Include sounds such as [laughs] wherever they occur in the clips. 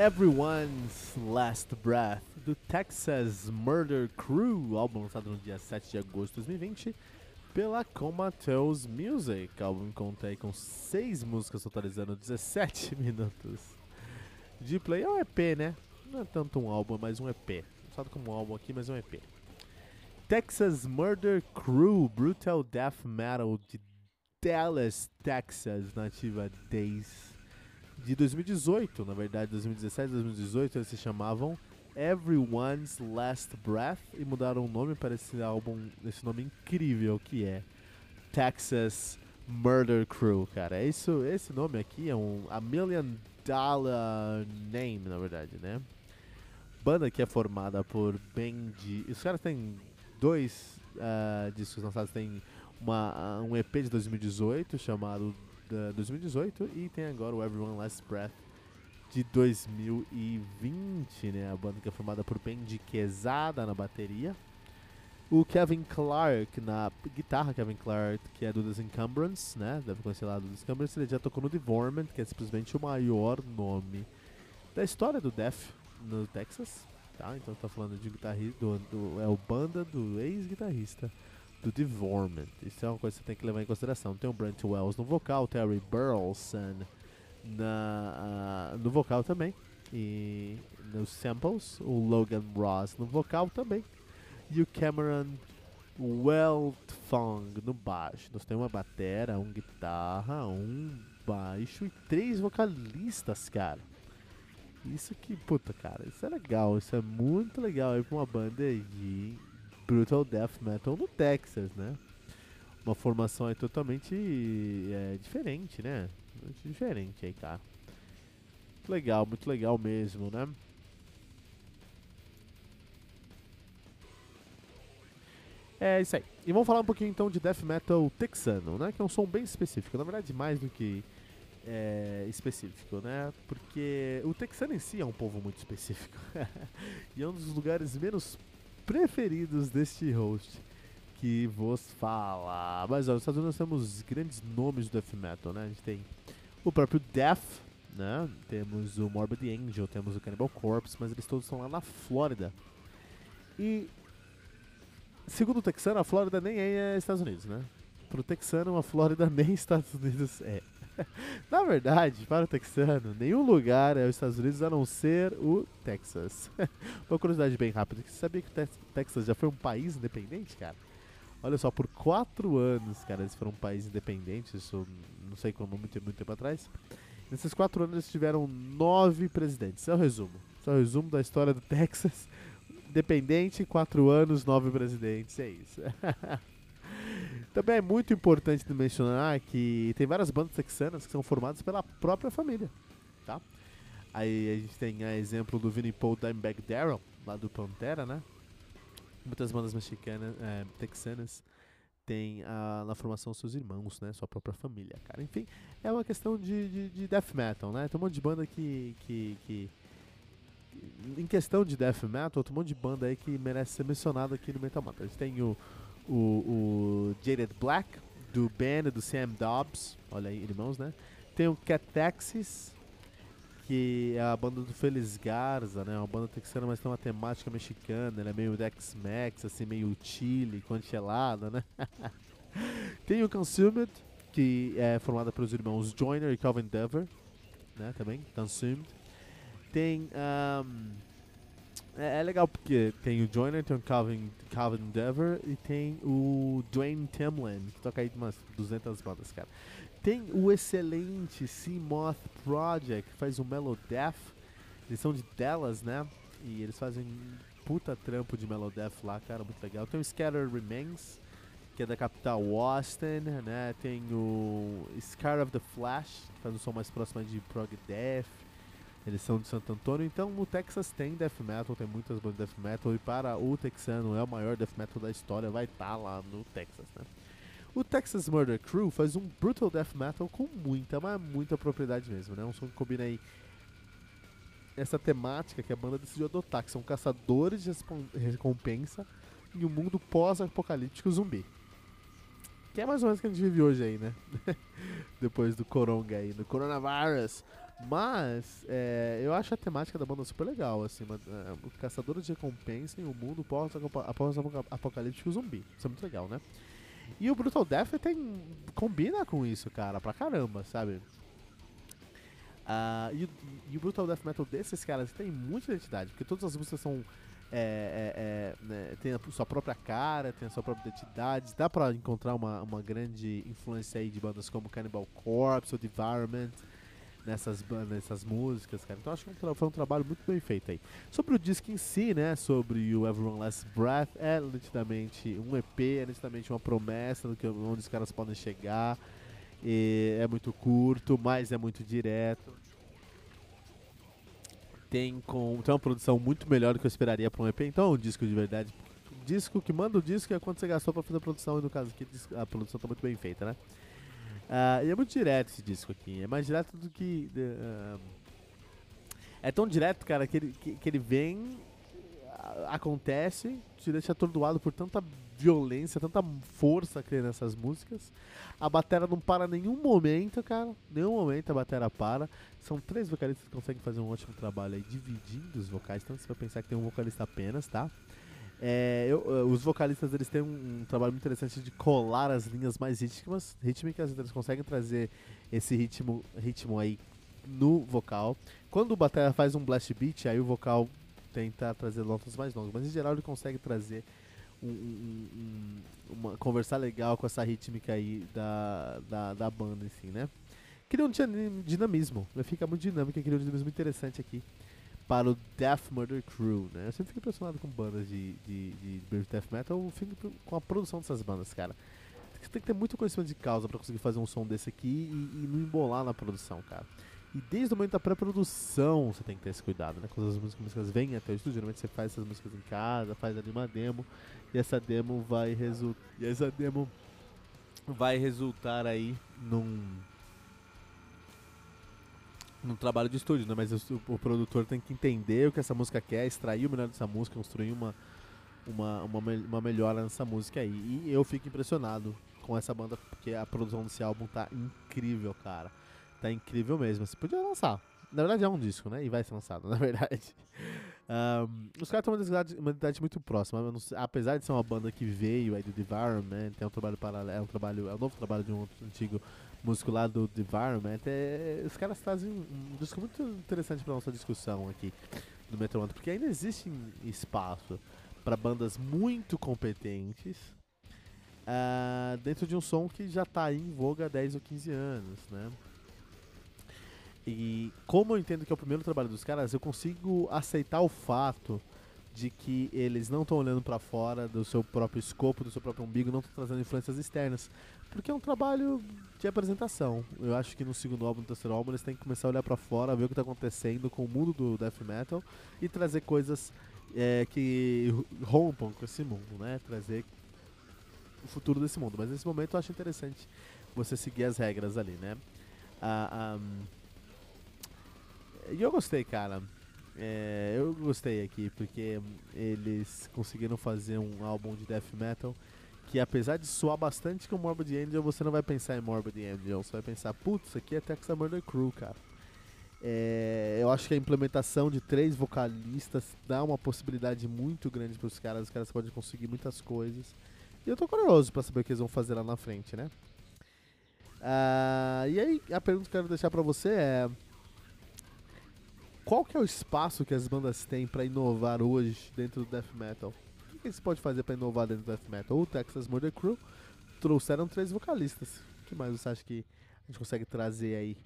Everyone's Last Breath, do Texas Murder Crew, álbum lançado no dia 7 de agosto de 2020 pela Comatose Music. O álbum conta aí com 6 músicas totalizando 17 [laughs] minutos de play. É um EP, né? Não é tanto um álbum, é mais um EP. Lançado como um álbum aqui, mas é um EP. Texas Murder Crew, Brutal Death Metal de Dallas, Texas, nativa desde de 2018, na verdade 2017, 2018 eles se chamavam Everyone's Last Breath e mudaram o nome para esse álbum, esse nome incrível que é Texas Murder Crew, cara. É isso, esse nome aqui é um a Million Dollar Name, na verdade, né? Banda que é formada por Bendy. Os caras têm dois uh, discos lançados, tem uma, um EP de 2018 chamado 2018 e tem agora o Everyone Last Breath de 2020, né? A banda que é formada por Benji Quesada na bateria, o Kevin Clark na guitarra, Kevin Clark, que é do Encumbrance, né? Deve conhecer lá do Encumbrance, ele já tocou no Devorment, que é simplesmente o maior nome da história do Death no Texas, tá? Então tá falando de guitarrista, do, do, é o banda do ex-guitarrista do Devorment. Isso é uma coisa que você tem que levar em consideração. Tem o Brent Wells no vocal, Terry Burleson na, uh, no vocal também. E nos samples, o Logan Ross no vocal também. E o Cameron Weltfong no baixo. Nós temos uma batera, um guitarra, um baixo e três vocalistas, cara. Isso que, puta, cara, isso é legal, isso é muito legal aí pra uma banda de Brutal Death Metal no Texas, né? Uma formação aí totalmente é, diferente, né? Muito diferente aí, cara. Muito legal, muito legal mesmo, né? É isso aí. E vamos falar um pouquinho então de death metal texano, né? Que é um som bem específico. Na verdade, mais do que é, específico, né? Porque o texano em si é um povo muito específico. [laughs] e é um dos lugares menos preferidos deste host que vos fala. Mas ó, nos Estados Unidos nós temos grandes nomes do death metal, né? A gente tem o próprio Death, né? Temos o Morbid Angel, temos o Cannibal Corpse, mas eles todos estão lá na Flórida. E segundo o texano, a Flórida nem é Estados Unidos, né? Pro texano, a Flórida [laughs] nem Estados Unidos é. [laughs] Na verdade, para o texano, nenhum lugar é os Estados Unidos a não ser o Texas. [laughs] Uma curiosidade bem rápida: você sabia que o Texas já foi um país independente, cara? Olha só, por quatro anos, cara, eles foram um país independente, isso não sei como, muito, muito tempo atrás. Nesses quatro anos eles tiveram nove presidentes. Esse é o resumo. Esse é o resumo da história do Texas. [laughs] Independente, quatro anos, nove presidentes. É isso. Também é muito importante mencionar que tem várias bandas texanas que são formadas pela própria família, tá? Aí a gente tem a exemplo do Vinnie Paul Dimebag Darrell, lá do Pantera, né? Muitas bandas mexicanas, é, texanas têm a, na formação seus irmãos, né? Sua própria família, cara. Enfim, é uma questão de, de, de death metal, né? Tem um monte de banda que, que, que em questão de death metal, tem um monte de banda aí que merece ser mencionado aqui no Metal Mantra. A gente tem o o, o Jaded Black, do Ben do Sam Dobbs, olha aí, irmãos, né? Tem o Cat Taxis, que é a banda do Feliz Garza, né? Uma banda texana, mas tem uma temática mexicana, ela é meio Dex-Max, assim, meio chile, congelada, né? [laughs] tem o Consumed, que é formada pelos irmãos Joyner e Calvin Dever, né? Também, Consumed. Tem um, é, é, legal porque tem o Joyner, tem o Calvin, Calvin Dever e tem o Dwayne Timlin, que toca aí umas 200 bandas, cara. Tem o excelente Seamoth Project, que faz o Melodeath. Eles são de Dallas, né? E eles fazem puta trampo de Melodeath lá, cara, muito legal. Tem o Scatter Remains, que é da capital Austin, né? Tem o Scar of the Flash, que faz um som mais próximo de Prog Death. Eles são de Santo Antônio, então o Texas tem death metal, tem muitas bandas de death metal, e para o texano é o maior death metal da história, vai estar tá lá no Texas, né? O Texas Murder Crew faz um brutal death metal com muita, mas muita propriedade mesmo, né? Um som que combina aí essa temática que a banda decidiu adotar, que são caçadores de recompensa em um mundo pós-apocalíptico zumbi. Que é mais ou menos o que a gente vive hoje aí, né? [laughs] Depois do coronga aí, do coronavírus. Mas é, eu acho a temática da banda super legal, assim, é, caçadores de recompensa em um mundo pós-apocalíptico zumbi. Isso é muito legal, né? E o Brutal Death tem, combina com isso, cara, pra caramba, sabe? Uh, e, e, o Brutal Death Metal desses caras tem muita identidade, porque todas as músicas são. É, é, é, né, tem a sua própria cara, tem a sua própria identidade. Dá pra encontrar uma, uma grande influência aí de bandas como Cannibal Corpse ou The Environment nessas, nessas músicas, cara. Então acho que foi um trabalho muito bem feito aí. Sobre o disco em si, né? Sobre o Everyone Last Breath, é nitidamente um EP, é nitidamente uma promessa do que, onde os caras podem chegar. E é muito curto, mas é muito direto. Tem, com, tem uma produção muito melhor do que eu esperaria para um EP, então é um disco de verdade. disco que manda o disco é quanto você gastou para fazer a produção, e no caso aqui a produção está muito bem feita, né? Uh, e é muito direto esse disco aqui, é mais direto do que. Uh, é tão direto, cara, que ele, que, que ele vem, acontece, te deixa atordoado por tanta violência, tanta força que tem nessas músicas. A bateria não para nenhum momento, cara. Nenhum momento a bateria para. São três vocalistas que conseguem fazer um ótimo trabalho aí, dividindo os vocais. Então você vai pensar que tem um vocalista apenas, tá? É, eu, eh, os vocalistas eles têm um, trabalho muito interessante de colar as linhas mais rítmicas, rítmicas eles conseguem trazer esse ritmo, ritmo aí no vocal. Quando o bateria faz um blast beat, aí o vocal tenta trazer notas mais longas, mas em geral ele consegue trazer um, um, uma, conversar legal com essa rítmica aí da, da, da banda, assim, né? Cria um dinamismo, fica muito dinâmica, cria um dinamismo interessante aqui para o Death Murder Crew, né? Eu sempre fico impressionado com bandas de, de, de, de Death Metal, eu fico com a produção dessas bandas, cara. Você tem que ter muito conhecimento de causa para conseguir fazer um som desse aqui e, e não embolar na produção, cara. E desde o momento da pré-produção você tem que ter esse cuidado, né? Quando as músicas vêm até o estúdio, geralmente você faz essas músicas em casa, faz ali uma demo, e essa demo vai resultar. E essa demo vai resultar aí num. Num trabalho de estúdio, né? Mas o, o, produtor tem que entender o que essa música quer, extrair o melhor dessa música, construir uma, uma, uma, uma melhora nessa música aí. E eu fico impressionado com essa banda, porque a produção desse álbum tá incrível, cara. Tá incrível mesmo. Você podia lançar. Na verdade é um disco, né? E vai ser lançado, [laughs] na verdade. Um, os caras têm uma identidade, uma muito próxima. Sei, apesar de ser uma banda que veio aí do Environment, tem um trabalho paralelo, é um trabalho, é um novo trabalho de um antigo músico lá do Environment. É, os caras trazem um, disco muito interessante para nossa discussão aqui no Metal Mantra, porque ainda existe espaço para bandas muito competentes uh, dentro de um som que já está em voga há 10 ou 15 anos, né? E como eu entendo que é o primeiro trabalho dos caras, eu consigo aceitar o fato de que eles não estão olhando para fora do seu próprio escopo, do seu próprio umbigo, não estão trazendo influências externas, porque é um trabalho de apresentação. Eu acho que no segundo álbum, no terceiro álbum, eles têm que começar a olhar para fora, ver o que está acontecendo com o mundo do death metal e trazer coisas é, que rompam com esse mundo, né? Trazer o futuro desse mundo. Mas nesse momento eu acho interessante você seguir as regras ali, né? Ah, um, e eu gostei, cara. É, eu gostei aqui, porque eles conseguiram fazer um álbum de death metal que apesar de soar bastante com Morbid Angel, você não vai pensar em Morbid Angel, você vai pensar, putz, isso aqui é Texas Murder Crew, cara. É, eu acho que a implementação de três vocalistas dá uma possibilidade muito grande para os caras, os caras podem conseguir muitas coisas. E eu tô curioso para saber o que eles vão fazer lá na frente, né? Uh, e aí, a pergunta que eu quero deixar para você é qual que é o espaço que as bandas têm para inovar hoje dentro do death metal? O que, você pode fazer para inovar dentro do death metal? O Texas Murder Crew trouxeram três vocalistas. O que mais você acha que a gente consegue trazer aí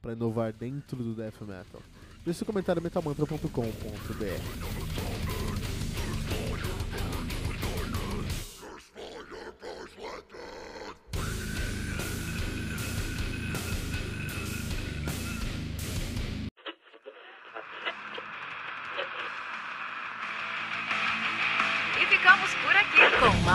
para inovar dentro do death metal? Deixe seu comentário metalmantra.com.br.